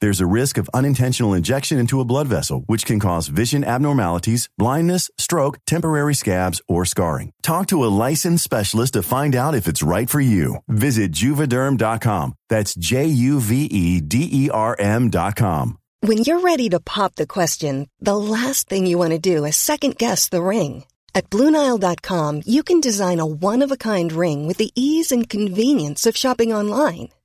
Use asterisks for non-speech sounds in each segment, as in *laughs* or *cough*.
There's a risk of unintentional injection into a blood vessel, which can cause vision abnormalities, blindness, stroke, temporary scabs, or scarring. Talk to a licensed specialist to find out if it's right for you. Visit juvederm.com. That's J U V E D E R M.com. When you're ready to pop the question, the last thing you want to do is second guess the ring. At Bluenile.com, you can design a one of a kind ring with the ease and convenience of shopping online.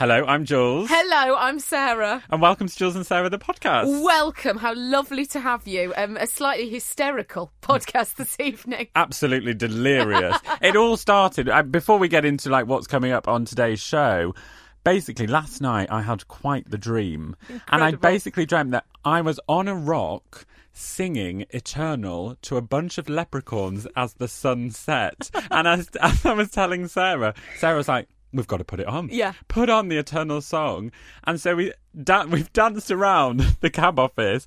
Hello, I'm Jules. Hello, I'm Sarah. And welcome to Jules and Sarah, the podcast. Welcome. How lovely to have you. Um, a slightly hysterical *laughs* podcast this evening. Absolutely delirious. *laughs* it all started, uh, before we get into like what's coming up on today's show, basically last night I had quite the dream. And I Incredible. basically dreamt that I was on a rock singing Eternal to a bunch of leprechauns as the sun set. *laughs* and as, as I was telling Sarah, Sarah was like, We've got to put it on. Yeah. Put on the Eternal song. And so we da- we've danced around *laughs* the cab office,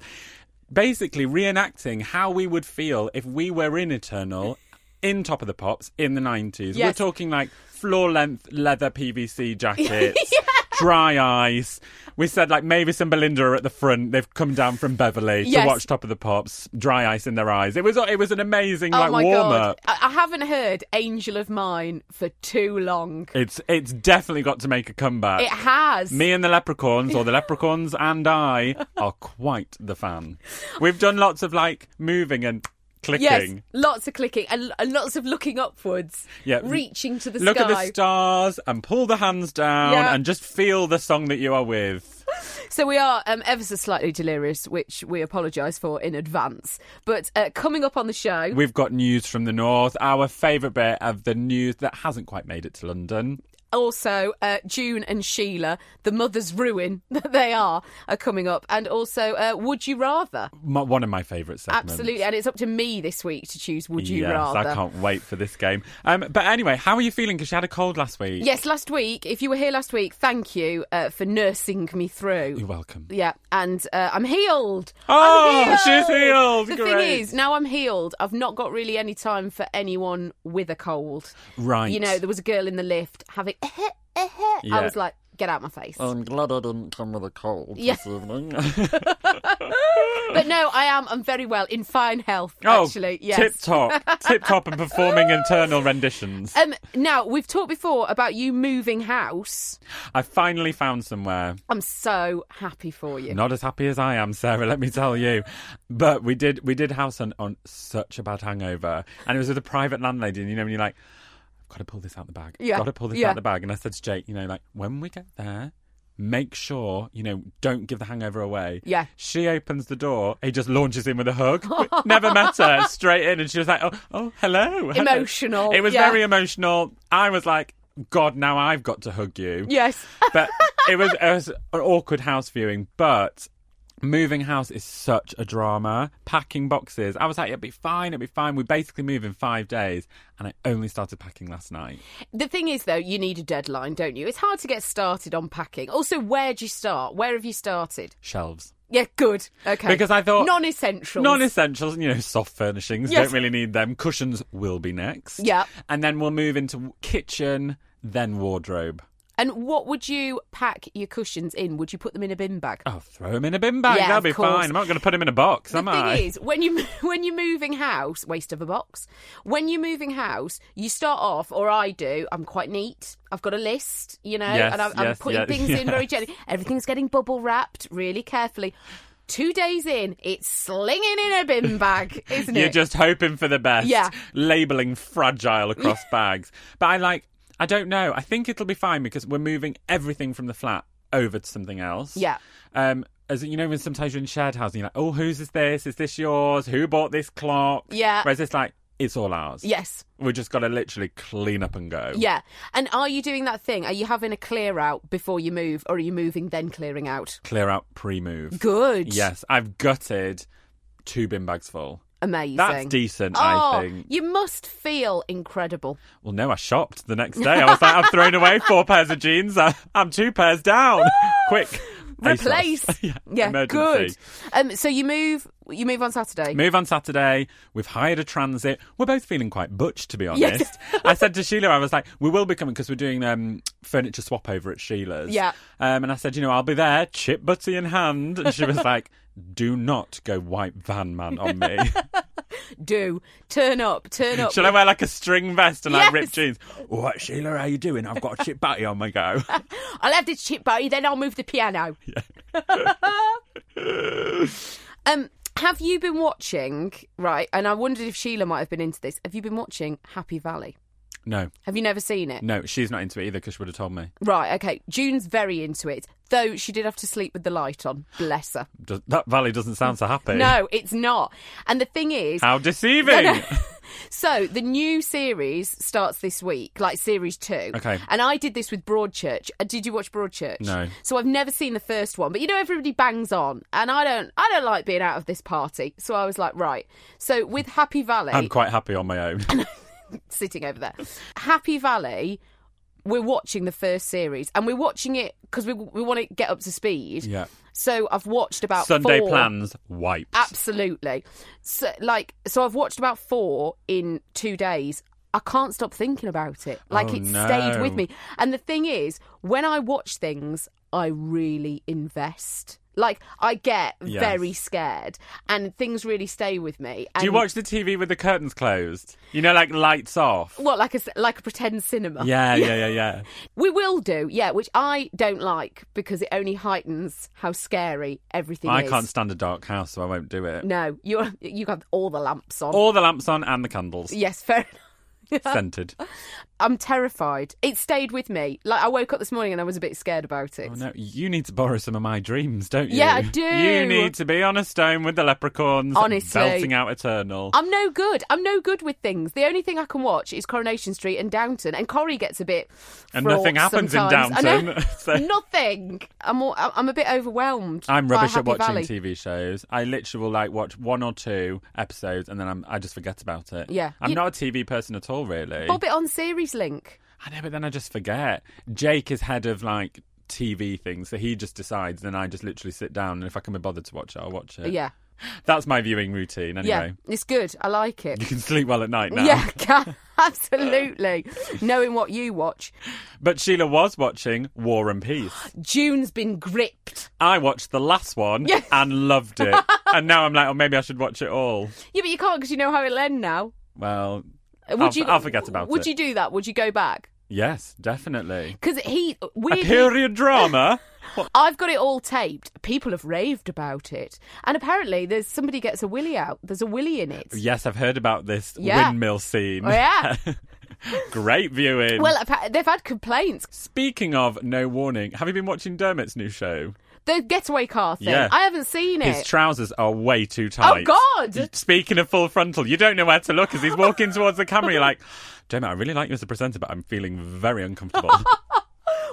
basically reenacting how we would feel if we were in Eternal in Top of the Pops in the 90s. We're talking like floor length leather PVC jackets, *laughs* dry ice. We said like Mavis and Belinda are at the front. They've come down from Beverly Yes. to watch Top of the Pops. Dry ice in their eyes. It was it was an amazing oh like my warm god. up. I-, I haven't heard Angel of Mine for too long. It's it's definitely got to make a comeback. It has. Me and the leprechauns, or the leprechauns and I, *laughs* are quite the fan. We've done lots of like moving and clicking. Yes, lots of clicking and, and lots of looking upwards. Yeah. Reaching to the Look sky. at the stars and pull the hands down Yeah. and just feel the song that you are with. *laughs* So we are um, ever so slightly delirious, which we apologise for in advance. But uh, coming up on the show, We've got news from the north, our favourite bit of the news that hasn't quite made it to London. Also uh, June and Sheila, the mother's ruin *laughs* that they are, are coming up, and also uh, Would You Rather? M- One of my favourite segments. Absolutely, and it's up to me this week to choose Would You yes, Rather. I can't wait for this game. Um, but anyway, how are you feeling? Because you had a cold last week. Yes, last week, if you were here last week, thank you uh, for nursing me through. You're welcome. Yeah, and uh, I'm healed. Oh, I'm she's healed. The Great. thing is, now I'm healed. I've not got really any time for anyone with a cold. Right. You know, there was a girl in the lift having. I Yeah. was like, get out my face. I'm glad I didn't come with a cold Yeah. this evening. *laughs* But no, I am. I'm very well, in fine health. oh, actually, yes. tip top, tip top, and performing *laughs* internal renditions. Um, now we've talked before about you moving house. I finally found somewhere. I'm so happy for you. Not as happy as I am, Sarah. Let me tell you. But we did we did house hunt on such a bad hangover, and it was with a private landlady. And you know when you're like, got to pull this out the bag. Yeah, got to pull this yeah. out the bag. And I said to Jake, you know, like when we get there. Make sure, you know, don't give the hangover away. Yeah. She opens the door. He just launches in with a hug. *laughs* Never met her. Straight in. And she was like, oh, oh hello. hello." Emotional, It was yeah. very emotional. I was like, God, now I've got to hug you Yes. *laughs* but it was, it was an awkward house viewing. But moving house is such a drama. Packing boxes. I was like, it'll be fine, it'll be fine. We basically move in five days, and I only started packing last night. the thing is, though, you need a deadline, don't you? It's hard to get started on packing. Also, where'd you start? Where have you started? Shelves. Yeah, good. Okay. Because I thought- non-essentials. Non-essentials, you know, soft furnishings. Yes. Don't really need them. Cushions will be next. Yeah. and then we'll move into kitchen, then wardrobe. And what would you pack your cushions in? Would you put them in a bin bag? Oh, throw them in a bin bag. Yeah, That'll be course. fine. I'm not going to put them in a box, am I? The am thing I? is, when you *laughs* when you're moving house, waste of a box. When you're moving house, you start off, or I do. I'm quite neat. I've got a list, you know, Yes, and I'm, I'm putting yes, things in very gently. Everything's getting bubble wrapped really carefully. Two days in, it's slinging in a bin *laughs* bag, isn't it? You're just hoping for the best. Yeah. Labeling fragile across *laughs* bags. But I like, I don't know. I think it'll be fine because we're moving everything from the flat over to something else. Yeah. Um, as you know, when sometimes you're in shared housing, you're like, oh, whose is this? Is this yours? Who bought this clock? Yeah. Whereas it's like, it's all ours. Yes. We just got to literally clean up and go. Yeah. And are you doing that thing? Are you having a clear out before you move, or are you moving then clearing out? Clear out pre move. Good. Yes, I've gutted two bin bags full. Amazing. That's decent, Oh, I think. you must feel incredible. Well, no, I shopped the next day. I was like, I've thrown away four *laughs* pairs of jeans. I, I'm two pairs down. *laughs* Quick. Replace. ASOS. *laughs* yeah, good. Um, so you move. You move on Saturday. Move on Saturday. We've hired a transit. We're both feeling quite butch, to be honest. Yes. *laughs* I said to Sheila, I was like, we will be coming because we're doing um, furniture swap over at Sheila's. Yeah. Um, and I said, you know, I'll be there, chip butty in hand. And she was *laughs* like, do not go white van man on me. *laughs* Do turn up. Turn up. Shall I wear like a string vest and like Yes. ripped jeans? What, Sheila, how are you doing? I've got a chip batty on my go. I'll have this chip buddy, then I'll move the piano. Yeah. um, have you been watching? Right, and I wondered if Sheila might have been into this. Have you been watching Happy Valley? No, Have you never seen it? no, she's not into it either because she would have told me. Right, okay. June's very into it, though she did have to sleep with the light on. Bless her. Does, that valley doesn't sound so happy. No, it's not. And the thing is, How deceiving! *laughs* So the new series starts this week, like series two. Okay. And I did this with Broadchurch. Uh, Did you watch Broadchurch? No. So I've never seen the first one, but you know everybody bangs on, and I don't. I don't like being out of this party. So I was like, right. So with Happy Valley, I'm quite happy on my own. *laughs* *laughs* sitting over there, Happy Valley. We're watching the first series, and we're watching it because we we want to get up to speed. yeah. So I've watched about Sunday four. plans wiped. Absolutely. So, like, so I've watched about four in two days. I can't stop thinking about it. Like, Oh, it stayed with me. And the thing is, when I watch things, I really invest. Like, I get Yes. very scared, and things really stay with me. And Do you watch the TV with the curtains closed? You know, like lights off. What, like a like a pretend cinema? Yeah, yeah, *laughs* yeah, yeah. We will do, yeah, which I don't like because it only heightens how scary everything is. I is. can't stand a dark house, so I won't do it. No, you you got all the lamps on. All the lamps on and the candles yes, fair enough. *laughs* scented. *laughs* I'm terrified. It stayed with me. Like I woke up this morning and I was a bit scared about it. Oh no, you need to borrow some of my dreams, don't you? Yeah, I do. You need to be on a stone with the leprechauns, Honestly. belting out Eternal. I'm no good. I'm no good with things. The only thing I can watch is Coronation Street and Downton, and Corrie gets a bit. And nothing happens in sometimes. I know. Downton, *laughs* so- Nothing. I'm all, I'm a bit overwhelmed. I'm rubbish at watching Valley. TV shows. I literally will like watch one or two episodes and then I'm, I just forget about it. Yeah. I'm You- not a TV person at all, really. Bob it on Series Link. I know, but then I just forget. Jake is head of like TV things, so he just decides, then I just literally sit down, and if I can be bothered to watch it, I'll watch it. Yeah. That's my viewing routine, Yeah. anyway. It's good. I like it. You can sleep well at night now. Yeah, *laughs* *laughs* absolutely. Knowing what you watch. But Sheila was watching War and Peace. *gasps* June's been gripped. I watched the last one Yes. and loved it. *laughs* and now I'm like, oh, maybe I should watch it all. Yeah, but you can't because you know how it'll end now. Well, Uh, would I'll, you? I'll forget about would it. you do that? Would you go back? Yes, definitely. Because he, A period drama? *laughs* I've got it all taped. People have raved about it, and apparently, there's somebody gets a willy out. There's a willy in it. yes, I've heard about this Yeah. windmill scene. Oh, yeah. *laughs* Great viewing. Well, they've had complaints. Speaking of no warning, have you been watching Dermot's new show? The getaway car thing. Yeah. I haven't seen it. His trousers are way too tight. Oh, God! Speaking of full frontal, you don't know where to look as he's walking *laughs* towards the camera. You're like, Dermot, I really like you as a presenter, but I'm feeling very uncomfortable. *laughs*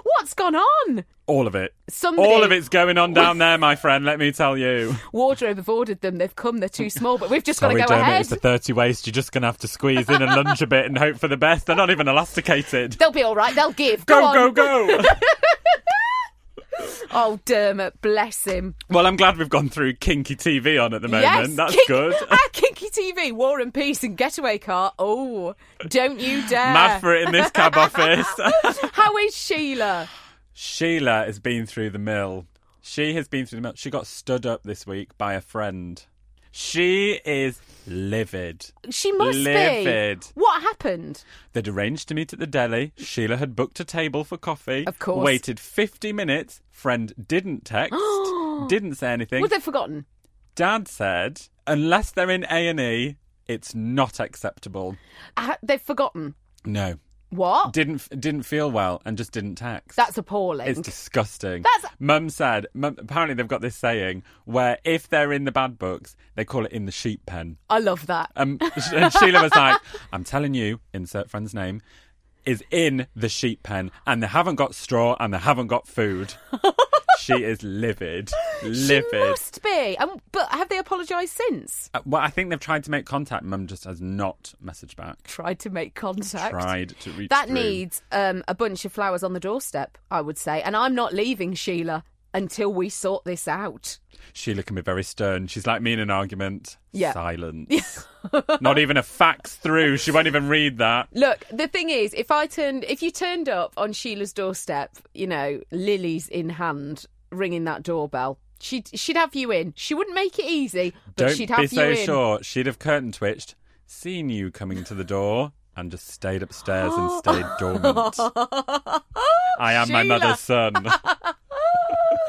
What's gone on? All of it. Somebody- All of it's going on down *laughs* there, my friend, let me tell you. Wardrobe have ordered them. They've come. They're too small, but we've just got to go Dermot, ahead. it's a 30 waist. You're just going to have to squeeze in and lunge a bit and hope for the best. They're not even elasticated. They'll be all right. They'll give. Go, on. go, go. Oh, Dermot, bless him. Well, I'm glad we've gone through kinky TV on at the moment. yes, That's Kink- good. *laughs* Ah, Kinky TV, War and Peace, and Getaway Car. Oh, don't you *laughs* dare. Mad for it in this cab office. *laughs* How is Sheila? Sheila has been through the mill. She has been through the mill. She got stood up this week by a friend. She is livid. She must Livid. be. What happened? They'd arranged to meet at the deli. Sheila had booked a table for coffee. Of course. Waited 50 minutes. Friend didn't text. *gasps* didn't say anything. Were they forgotten? Dad said, unless they're in A&E, it's not acceptable. Ah, they've forgotten. No. What? Didn't didn't feel well and just didn't text. That's appalling. It's disgusting. That's- Mum said. Mum, apparently, they've got this saying where if they're in the bad books, they call it in the sheep pen. I love that. Um, and Sheila was like, *laughs* "I'm telling you, insert friend's name, is in the sheep pen, and they haven't got straw and they haven't got food." *laughs* she is livid, livid. She must be. Um, but have they apologised since? Uh, well, I think they've tried to make contact. Mum just has not messaged back. Tried to make contact. Tried to reach. That through. needs um, a bunch of flowers on the doorstep, I would say. And I'm not leaving Sheila until we sort this out. Sheila can be very stern. She's like me in an argument. Yeah. Silence. Not even a fax through. She won't even read that. Look, the thing is, if I turned, if you turned up on Sheila's doorstep, you know, lilies in hand, ringing that doorbell, she'd she'd have you in. She wouldn't make it easy, but Don't she'd be have you so in. sure. She'd have curtain twitched, seen you coming to the door, and just stayed upstairs and stayed dormant. *laughs* I am my Sheila. mother's son. *laughs*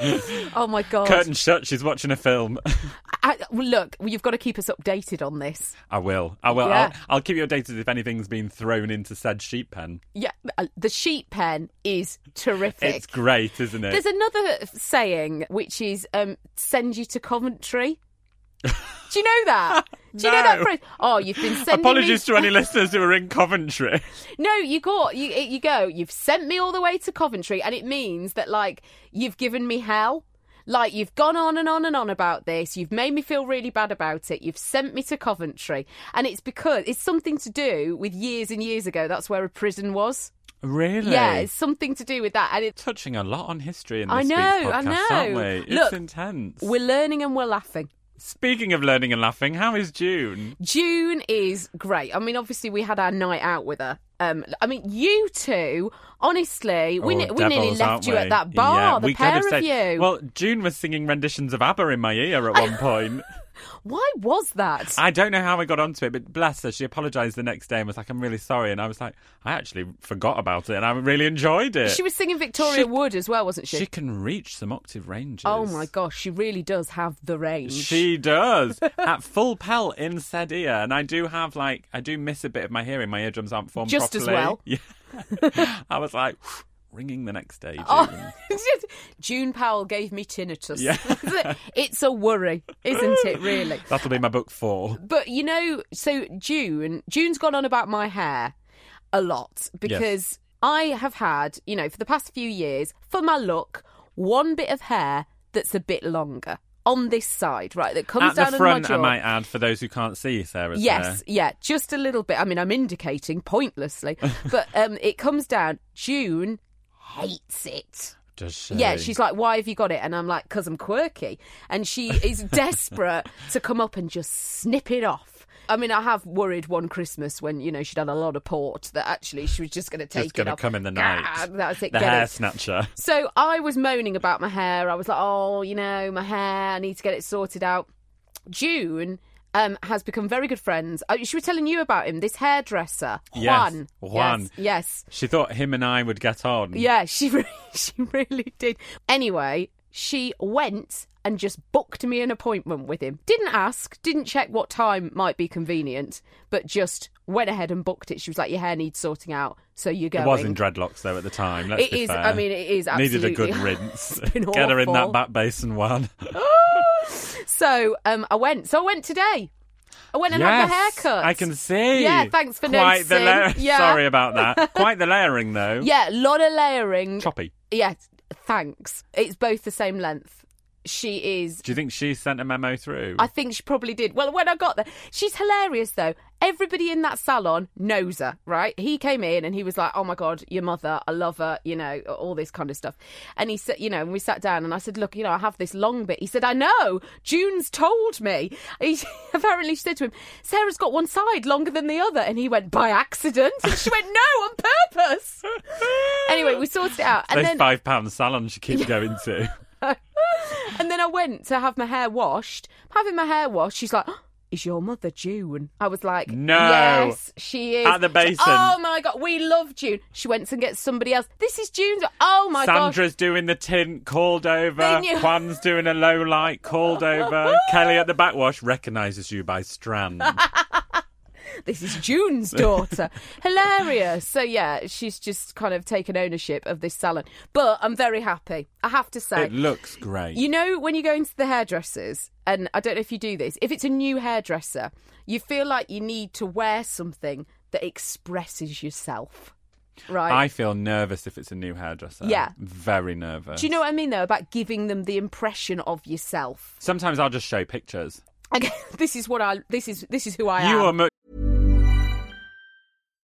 *laughs* Oh my god! curtain shut. She's watching a film. *laughs* I, well, look, well, you've got to keep us updated on this. I will. I will. Yeah. I'll, I'll keep you updated if anything's been thrown into said sheep pen. Yeah, uh, the sheep pen is terrific. It's great, isn't it? There's another saying which is um, "send you to Coventry." *laughs* Do you know that? Do you know that No. phrase? Oh, you've been sending Apologies me... to any *laughs* listeners who are in Coventry. No, you got you. You go. You've sent me all the way to Coventry, and it means that like you've given me hell. Like you've gone on and on and on about this. You've made me feel really bad about it. You've sent me to Coventry, and it's because it's something to do with years and years ago. That's where a prison was. Really? Yeah, it's something to do with that, and it's touching a lot on history in this I know, week's I podcast, aren't know. we? It's Look, intense. we're learning and we're laughing. Speaking of learning and laughing, how is June? June is great. I mean, obviously, we had our night out with her. Um, I mean, you two, honestly, we, Oh, ne- we nearly left you we? at that bar, Yeah, the pair of you. Well, June was singing renditions of ABBA in my ear at one *laughs* point. Why was that? I don't know how I got onto it, but bless her, she apologised the next day and was like, "I'm really sorry." And I was like, "I actually forgot about it, and I really enjoyed it." she was singing Victoria She- Wood as well, wasn't she? She can reach some octave ranges. oh my gosh, she really does have the range. She does *laughs* at full pelt in said ear, and I do have like I do miss a bit of my hearing. My eardrums aren't formed Just as properly. well. *laughs* Yeah, *laughs* I was like ringing the next day. June. *laughs* Oh, June Powell gave me tinnitus. Yeah. *laughs* it's a worry, isn't it? Really. *laughs* That'll be my book four. But you know, so June, June's gone on about my hair a lot because I have had, you know, for the past few years, for my look, one bit of hair that's a bit longer on this side, right? That comes At down the front, I might add for those who can't see Sarah's Yes, hair. yeah, just a little bit. I mean, I'm indicating pointlessly, but um, it comes down. June hates it. Does she? Yeah, she's like, "Why have you got it?" And I'm like, "Cause I'm quirky." And she is *laughs* desperate to come up and just snip it off. I mean, I have worried one Christmas when you know she'd had a lot of port that actually she was just going to take just it gonna come in the night. Ah, that's it. the hair it. snatcher. So I was moaning about my hair. I was like, "Oh, you know, my hair. I need to get it sorted out." June um, has become very good friends. Uh, she was telling you about him. This hairdresser, Yes, Juan. Juan. Yes, yes. She thought him and I would get on. Yeah, she really, *laughs* she really did. Anyway, she went and just booked me an appointment with him. Didn't ask, didn't check what time might be convenient, but just went ahead and booked it. She was like, "Your hair needs sorting out, so you're going." It was in dreadlocks though at the time. Let's It is- fair. I mean, it is Absolutely. needed a good *laughs* rinse. Get her in that awful. back basin one. *laughs* So um, I went. So I went today. I went and had my hair cut. I can see. Yeah, thanks for Quite the noticing. la- Yeah. Sorry about that. *laughs* Quite the layering though. Yeah, a lot of layering. Choppy. Yeah, thanks. It's both the same length. She is Do you think she sent a memo through? I think she probably did. Well, when I got there, she's hilarious though. Everybody in that salon knows her, right? He came in and he was like, "Oh my god, your mother, I love her," you know, all this kind of stuff. And he said, you know, and we sat down and I said, "Look, you know, I have this long bit." He said, "I know. June's told me." *laughs* He apparently she said to him, "Sarah's got one side longer than the other," and he went, "By accident." And she went, "No, on purpose." *laughs* anyway, we sorted it out, and Those then five pound salon she keeps going to. *laughs* and then I went to have my hair washed. Having my hair washed, she's like, "Is your mother June?" I was like, No. yes, she is." At the basin. Oh my god, we love June. She went and gets somebody else. This is June's. Oh my god. Sandra's doing the tint, called over. Knew- Juan's doing a low light, called over. *laughs* Kelly at the backwash recognises you by strand. *laughs* *laughs* This is June's daughter. Hilarious. So yeah, she's just kind of taken ownership of this salon. But I'm very happy. I have to say. it looks great. You know, when you go into the hairdressers, and I don't know if you do this, if it's a new hairdresser, you feel like you need to wear something that expresses yourself. Right? I feel nervous if it's a new hairdresser. Yeah. Very nervous. do you know what I mean, though, about giving them the impression of yourself? Sometimes I'll just show pictures. Okay, *laughs* this is what I. This is this is who I You am. are much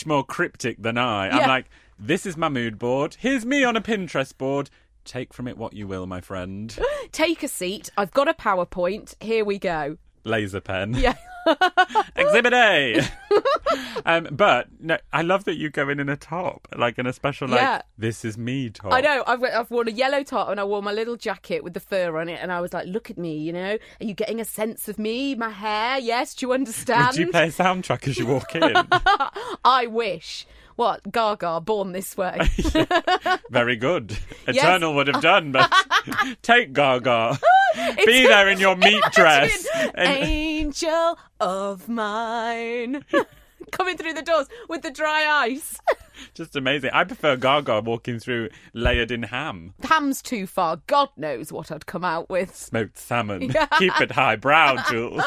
Much more cryptic than I. Yeah. I'm like, this is my mood board. Here's me on a Pinterest board. Take from it what you will, my friend. *gasps* Take a seat. I've got a PowerPoint. Here we go. Laser pen. Yeah. *laughs* *laughs* Exhibit A. um, but no, I love that you go in in a top, like in a special, like Yeah. this is me top. I know. I've, I've worn a yellow top and I wore my little jacket with the fur on it, and I was like, "Look at me, you know? Are you getting a sense of me? My hair? Yes. Do you understand? *laughs* Would you play a soundtrack as you walk in? *laughs* I wish. What Gaga, born this way? *laughs* Very good. *laughs* Yes. Eternal would have done, but *laughs* take Gaga. Be there in your meat dress. And Angel of mine. Coming through the doors with the dry ice. just amazing. I prefer Gaga walking through layered in ham, Ham's too far. God knows what I'd come out with. smoked salmon. Keep it high brow, Jules.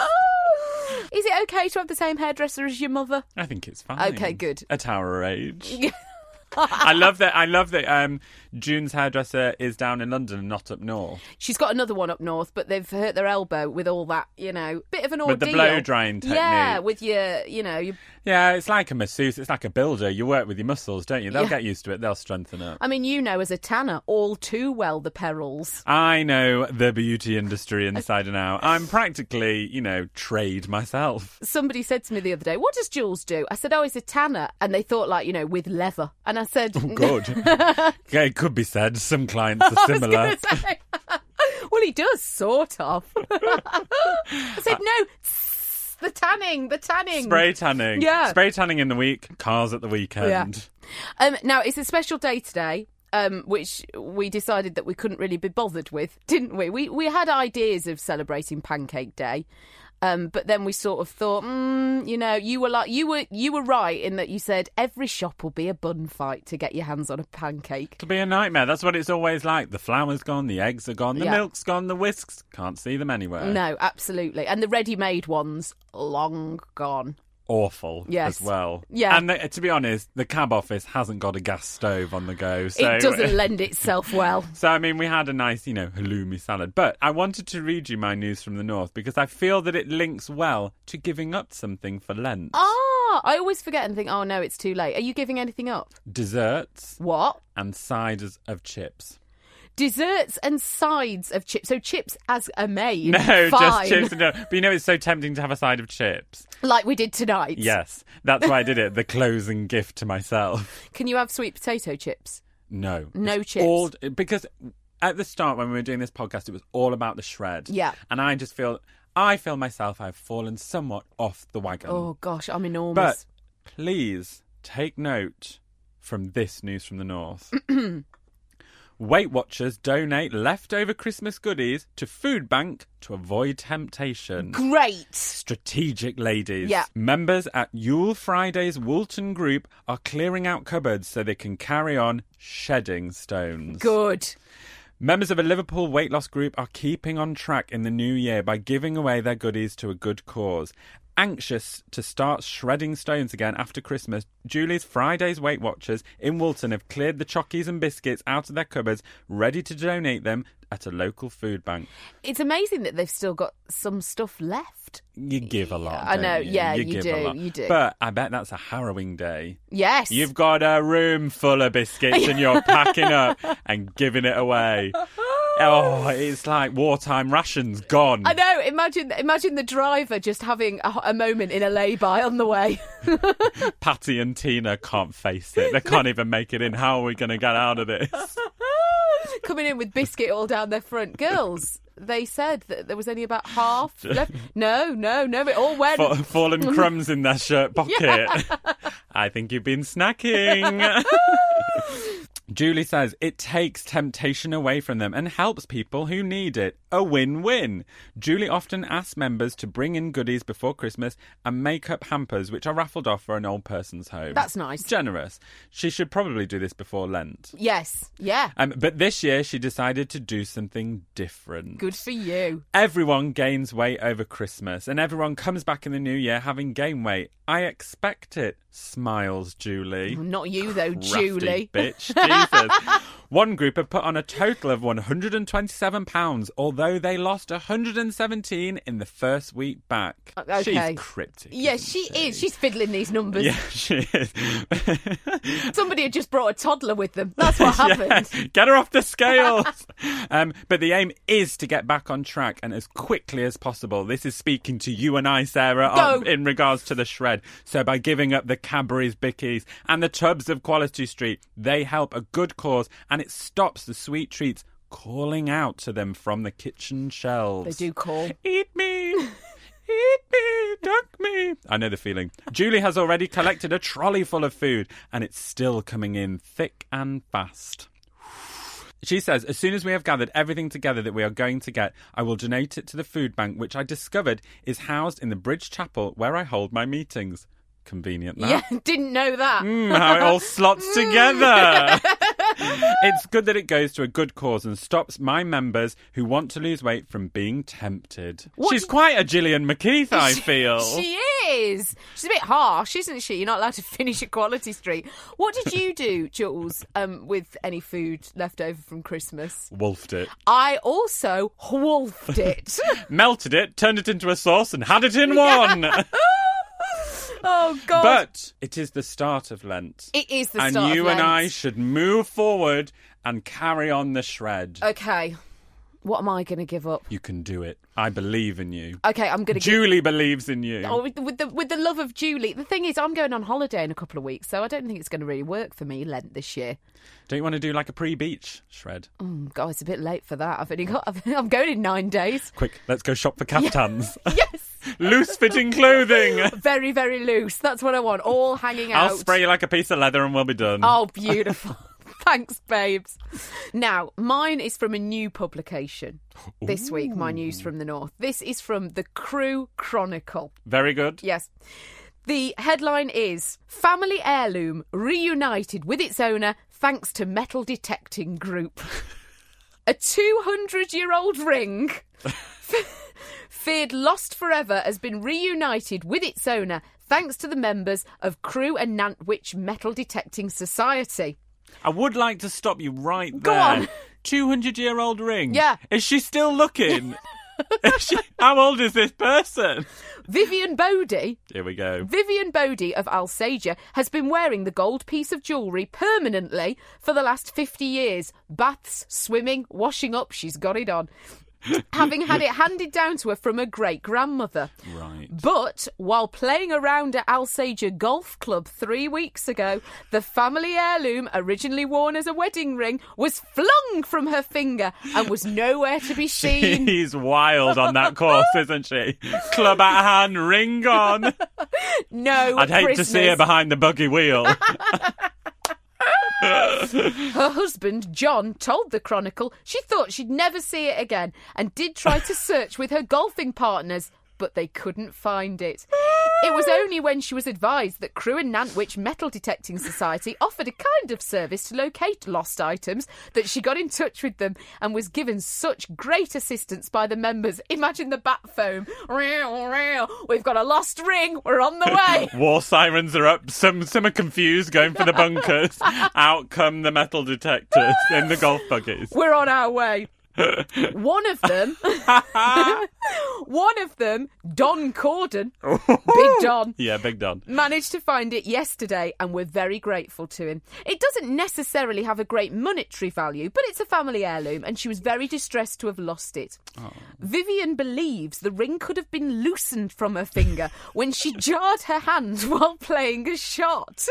Is it okay to have the same hairdresser as your mother? I think it's fine. Okay, good. At our age. *laughs* I love that. I love that. Um, June's hairdresser is down in London and not up north She's got another one up north, but they've hurt their elbow with all that, you know, bit of an ordeal. with the blow drying technique. Yeah, with your, you know, your, Yeah, it's like a masseuse. It's like a builder. You work with your muscles, don't you? They'll Yeah. get used to it. They'll strengthen up. I mean, you know, as a tanner, all too well the perils. I know the beauty industry inside and out. I'm practically, you know, trade myself. Somebody said to me the other day, "What does Jules do?" I said, "Oh, he's a tanner," and they thought like, you know, with leather. And I said, Good. *laughs* yeah, it could be said. Some clients are I similar. say- *laughs* well, he does sort of. *laughs* I said, "No, tss, the tanning, the tanning." Spray tanning. Yeah. Spray tanning in the week, cars at the weekend. Yeah. Um, now it's a special day today, um, which we decided that we couldn't really be bothered with, didn't we? We we had ideas of celebrating Pancake Day, um, but then we sort of thought, mm, you know, you were like you were you were right in that you said every shop will be a bun fight to get your hands on a pancake. It'll be a nightmare. That's what it's always like. The flour's gone, the eggs are gone, the Yeah. milk's gone, the whisks. Can't see them anywhere. No, absolutely, and the ready-made ones long gone. Awful Yes. as well. Yeah. And the, to be honest, the cab office hasn't got a gas stove on the go. So it doesn't lend itself well. *laughs* So, I mean, we had a nice, you know, halloumi salad. But I wanted to read you my news from the north because I feel that it links well to giving up something for Lent. Ah, I always forget and think, oh no, it's too late. Are you giving anything up? Desserts What? and sides of chips. Desserts and sides of chips. So chips as a main. No, Fine. just chips. And. But you know, it's so tempting to have a side of chips. Like we did tonight. Yes, that's why I did it. The closing gift to myself. *laughs* Can you have sweet potato chips? No. No It's chips. All, because at the start, when we were doing this podcast, it was all about the shred. Yeah. And I just feel, I feel myself, I've fallen somewhat off the wagon. Oh gosh, I'm enormous. But please take note from this news from the north. *clears throat* Weight Watchers donate leftover Christmas goodies to food bank to avoid temptation. Great. Strategic ladies. Yeah. Members at Julie's Friday's Woolton Group are clearing out cupboards so they can carry on shedding stones. Good. Members of a Liverpool weight loss group are keeping on track in the new year by giving away their goodies to a good cause. Anxious to start shredding stones again after Christmas, Julie's Friday's Weight Watchers in Woolton have cleared the chockies and biscuits out of their cupboards, ready to donate them at a local food bank. It's amazing that they've still got some stuff left. You give a lot. I know, you? yeah, you give do, you do. But I bet that's a harrowing day. Yes. You've got a room full of biscuits and you're packing up and giving it away. *laughs* Oh, it's like wartime rations gone. I know. Imagine, imagine the driver just having a, a moment in a lay-by on the way. *laughs* Patty and Tina can't face it. They can't even make it in. How are we going to get out of this? *laughs* Coming in with biscuit all down their front. Girls, they said that there was only about half *laughs* left. No, no, no. It all went. Fa- fallen crumbs in their shirt pocket. I think you've been snacking. Julie says it takes temptation away from them and helps people who need it. A win win. Julie often asks members to bring in goodies before Christmas and make up hampers, which are raffled off for an old person's home. That's nice. Generous. She should probably do this before Lent. Yes. Yeah. Um, but this year she decided to do something different. Good for you. Everyone gains weight over Christmas, and everyone comes back in the new year having gained weight. I expect it, smiles Julie. Not you though, Crafty Julie. bitch. *laughs* One group have put on a total of 127 pounds, although they lost 117 in the first week back. Uh, okay. She's cryptic. Yeah, isn't she is. She's fiddling these numbers. Yeah, she is. *laughs* Somebody had just brought a toddler with them. That's what *laughs* Yeah, happened. Get her off the scales. *laughs* um, but the aim is to get back on track and as quickly as possible. This is speaking to you and I, Sarah, on- in regards to the shred. So by giving up the Cadbury's Bickies and the tubs of Quality Street, they help a good cause and it stops the sweet treats calling out to them from the kitchen shelves. They do call. Eat me. Eat me, duck me. I know the feeling. Julie has already collected a trolley full of food, and it's still coming in thick and fast. She says, as soon as we have gathered everything together that we are going to get, I will donate it to the food bank, which I discovered is housed in the Bridge Chapel where I hold my meetings. Convenient, that. Yeah, *laughs* didn't know that. Mm, how it all slots together. *laughs* it's good that it goes to a good cause and stops my members who want to lose weight from being tempted. What She's quite a Gillian McKeith, I feel. She is. She's a bit harsh, isn't she? You're not allowed to *laughs* finish Equality Street. What did you do, Jules, um, with any food left over from Christmas? Wolfed it. I also wolfed it. Melted it, turned it into a sauce, and had it in one. *laughs* oh, God. but it is the start of Lent. it is the and start of you and I should move forward and carry on the shred. Okay. What am I going to give up? You can do it. I believe in you. Okay, I'm going to give. Julie believes in you. Oh, with the, with the with the love of Julie. The thing is, I'm going on holiday in a couple of weeks, so I don't think it's going to really work for me Lent this year. Don't you want to do like a pre-beach shred? Mm, God, it's a bit late for that. I've only got. *laughs* I'm going in nine days. Quick, let's go shop for caftans. *laughs* Yes, *laughs* Loose-fitting clothing. very very loose. That's what I want. All hanging out. I'll spray you like a piece of leather and we'll be done. Oh, beautiful. Thanks, babes. Now, mine is from a new publication this week. My news from the north. This is from the Crewe Chronicle. Very good. Yes. The headline is Family Heirloom reunited with its owner thanks to metal detecting group. *laughs* A 200 year old ring, *laughs* feared lost forever, has been reunited with its owner thanks to the members of Crewe and Nantwich Metal Detecting Society. I would like to stop you right Go there. on. *laughs* 200 year old ring. Yeah. Is she still looking? *laughs* Is she, how old is this person? Vivian Bodie Here we go. Vivian Bodie of Alsager has been wearing the gold piece of jewellery permanently for the last 50 years. Baths, swimming, washing up, she's got it on. Having had it handed down to her from her great grandmother. Right. But while playing around at Alsager Golf Club three weeks ago, the family heirloom, originally worn as a wedding ring, was flung from her finger and was nowhere to be seen. *laughs* She's wild on that course, isn't she? Club at hand, ring on. *laughs* No, I'd hate to see her behind the buggy wheel. *laughs* Her husband, John, told the Chronicle she thought she'd never see it again and did try to search with her golfing partners, but they couldn't find it. It was only when she was advised that Crewe and Nantwich Metal Detecting Society offered a kind of service to locate lost items that she got in touch with them and was given such great assistance by the members. Imagine the bat phone. We've got a lost ring. We're on the way. *laughs* War sirens are up. Some some are confused, going for the bunkers. *laughs* Out come the metal detectors in the golf buggies. We're on our way. One of them, *laughs* one of them, Don Corden, Big Don, Yeah, big Don. managed to find it yesterday and we're very grateful to him. It doesn't necessarily have a great monetary value, but it's a family heirloom and she was very distressed to have lost it. Oh. Vivian believes the ring could have been loosened from her finger when she *laughs* jarred her hand while playing a shot.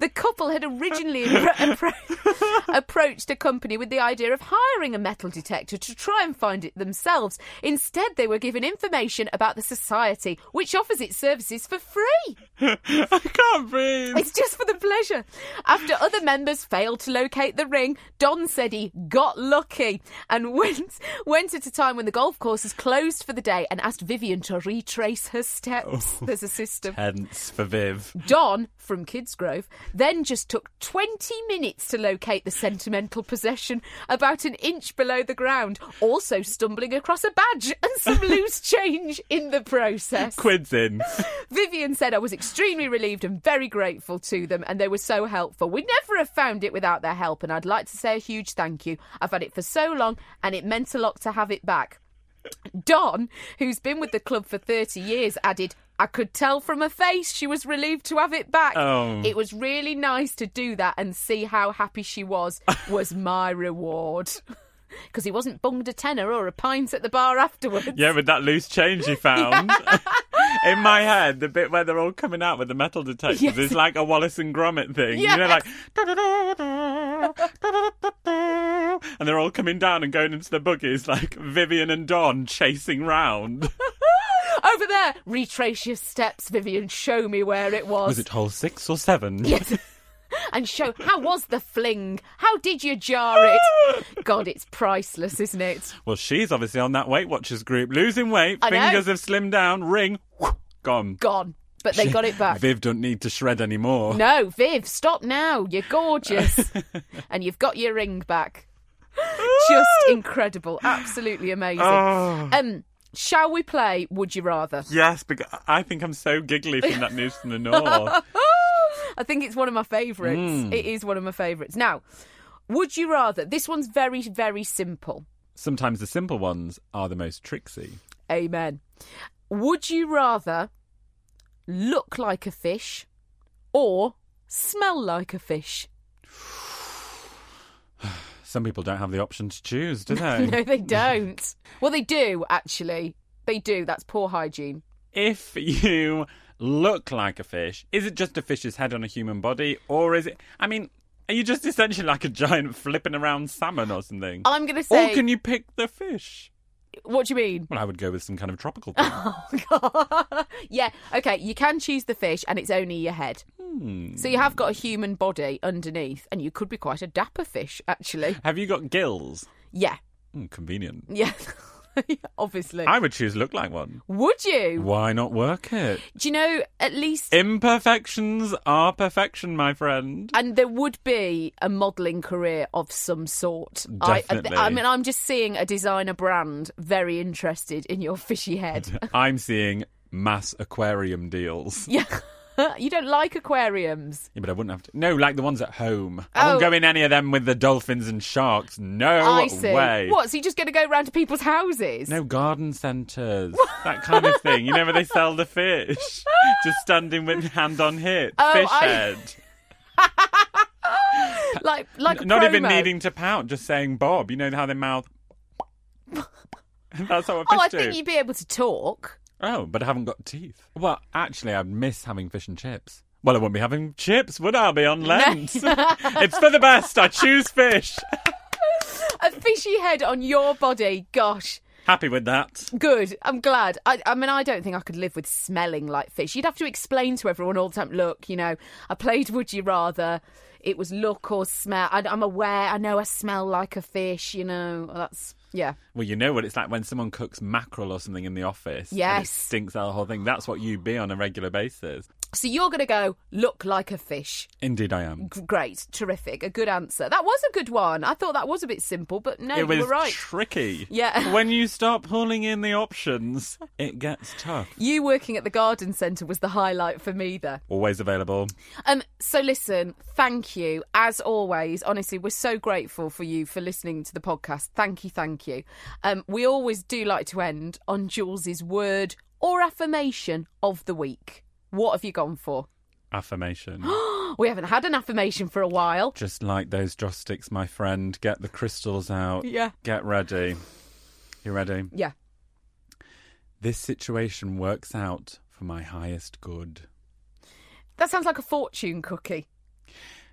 The couple had originally appro- *laughs* appro- approached a company with the idea of hiring a metal detector to try and find it themselves. Instead, they were given information about the society, which offers its services for free. *laughs* I can't breathe. It's just for the pleasure. After other members failed to locate the ring, Don said he got lucky and *laughs* went went at a time when the golf course was closed for the day and asked Vivian to retrace her steps. Oh, There's a system. Hence for Viv. Don from Kidsgrove then just took 20 minutes to locate the sentimental possession about an inch below the ground, also stumbling across a badge and some *laughs* loose change in the process. Quids in. *laughs* Vivian said I was extremely relieved and very grateful to them, and they were so helpful. We'd never have found it without their help, and I'd like to say a huge thank you. I've had it for so long, and it meant a lot to have it back. Don, who's been with the club for 30 years, added, I could tell from her face she was relieved to have it back. Oh. It was really nice to do that and see how happy she was, was my reward. *laughs* Because he wasn't bunged a tenner or a pint at the bar afterwards. Yeah, with that loose change he *laughs* found. In my head, the bit where they're all coming out with the metal detectors Yes. is like a Wallace and Gromit thing. You know, like. *laughs* And they're all coming down and going into the buggies like Vivian and Don chasing round. Retrace your steps, Vivian. Show me where it was. Was it hole six or seven? Yes. *laughs* and show how was the fling? How did you jar it? *laughs* God, it's priceless, isn't it? Well, she's obviously on that Weight Watchers group, losing weight, I know. fingers have slimmed down, ring, gone. Gone. But they got it back. Viv don't need to shred anymore. No, Viv, stop now. You're gorgeous. *laughs* and you've got your ring back. Just incredible. Absolutely amazing. Oh. Um Shall we play Would You Rather? Yes, because I think I'm so giggly from that news from the north. I think it's one of my favourites. It is one of my favourites. Now, would you rather? This one's very, very simple. Sometimes the simple ones are the most tricksy. Amen. Would you rather look like a fish or smell like a fish? Some people don't have the option to choose, do *laughs* they? No, they don't. well, they do, actually. They do. That's poor hygiene. if you look like a fish, is it just a fish's head on a human body, or is it? I mean, are you just essentially like a giant flipping around salmon or something? I'm going to say. or can you pick the fish? What do you mean? Well, I would go with some kind of tropical *laughs* thing. *laughs* yeah, okay, you can choose the fish and it's only your head. Hmm. So you have got a human body underneath and you could be quite a dapper fish, actually. Have you got gills? Yeah, Hmm, convenient. yeah, *laughs* *laughs* obviously. I would choose look like one. Would you? Why not work it? Do you know, at least. Imperfections are perfection, my friend. and there would be a modelling career of some sort. I, Definitely. I, I mean, I'm just seeing a designer brand very interested in your fishy head. *laughs* I'm seeing mass aquarium deals. yeah. *laughs* *laughs* you don't like aquariums. Yeah, but I wouldn't have to. No, like the ones at home. I Oh. won't go in any of them with the dolphins and sharks. No I see. way. What? So you're just going to go round to people's houses? No garden centres, *laughs* that kind of thing. You know where they sell the fish, just standing with hand on hip, Oh, fish I- head, *laughs* Like, like a not even promo. needing to pout, just saying Bob. You know how they mouth. That's what oh, fish Oh, I do. think you'd be able to talk. Oh, but I haven't got teeth. Well, actually, I'd miss having fish and chips. Well, I wouldn't be having chips, would I? I'll be on Lent. *laughs* it's for the best. I choose fish. A fishy head on your body. Gosh. Happy with that. Good. I'm glad. I, I mean, I don't think I could live with smelling like fish. You'd have to explain to everyone all the time. Look, you know, I played Would You Rather. It was look or smell. I, I'm aware. I know I smell like a fish. You know, that's yeah. Well, you know what it's like when someone cooks mackerel or something in the office. and Yes. it stinks out the whole thing. That's what you be on a regular basis. So you're going to go look like a fish. Indeed, I am. G- Great, terrific, a good answer. That was a good one. I thought that was a bit simple, but no, it you was were right. tricky. Yeah. when you start pulling in the options, it gets tough. *laughs* you working at the garden centre was the highlight for me there. Always available. Um, so listen, thank you as always. Honestly, we're so grateful for you for listening to the podcast. Thank you, thank you. Um, we always do like to end on Jules's word or affirmation of the week. What have you gone for? Affirmation. *gasps* We haven't had an affirmation for a while. Just like those joss sticks, my friend. Get the crystals out. Yeah. Get ready. You ready? Yeah. This situation works out for my highest good. That sounds like a fortune cookie.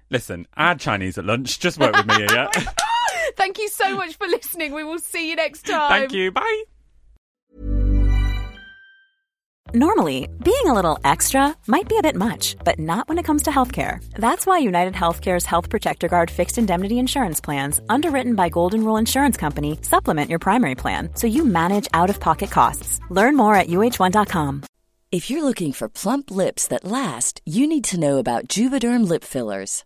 Listen, add Chinese at lunch. Just work with me, yeah? *laughs* Thank you so much for listening. We will see you next time. Thank you. Bye. Normally, being a little extra might be a bit much, but not when it comes to healthcare. That's why United Healthcare's Health Protector Guard fixed indemnity insurance plans, underwritten by Golden Rule Insurance Company, supplement your primary plan so you manage out of pocket costs. Learn more at uh1.com. If you're looking for plump lips that last, you need to know about Juvederm lip fillers.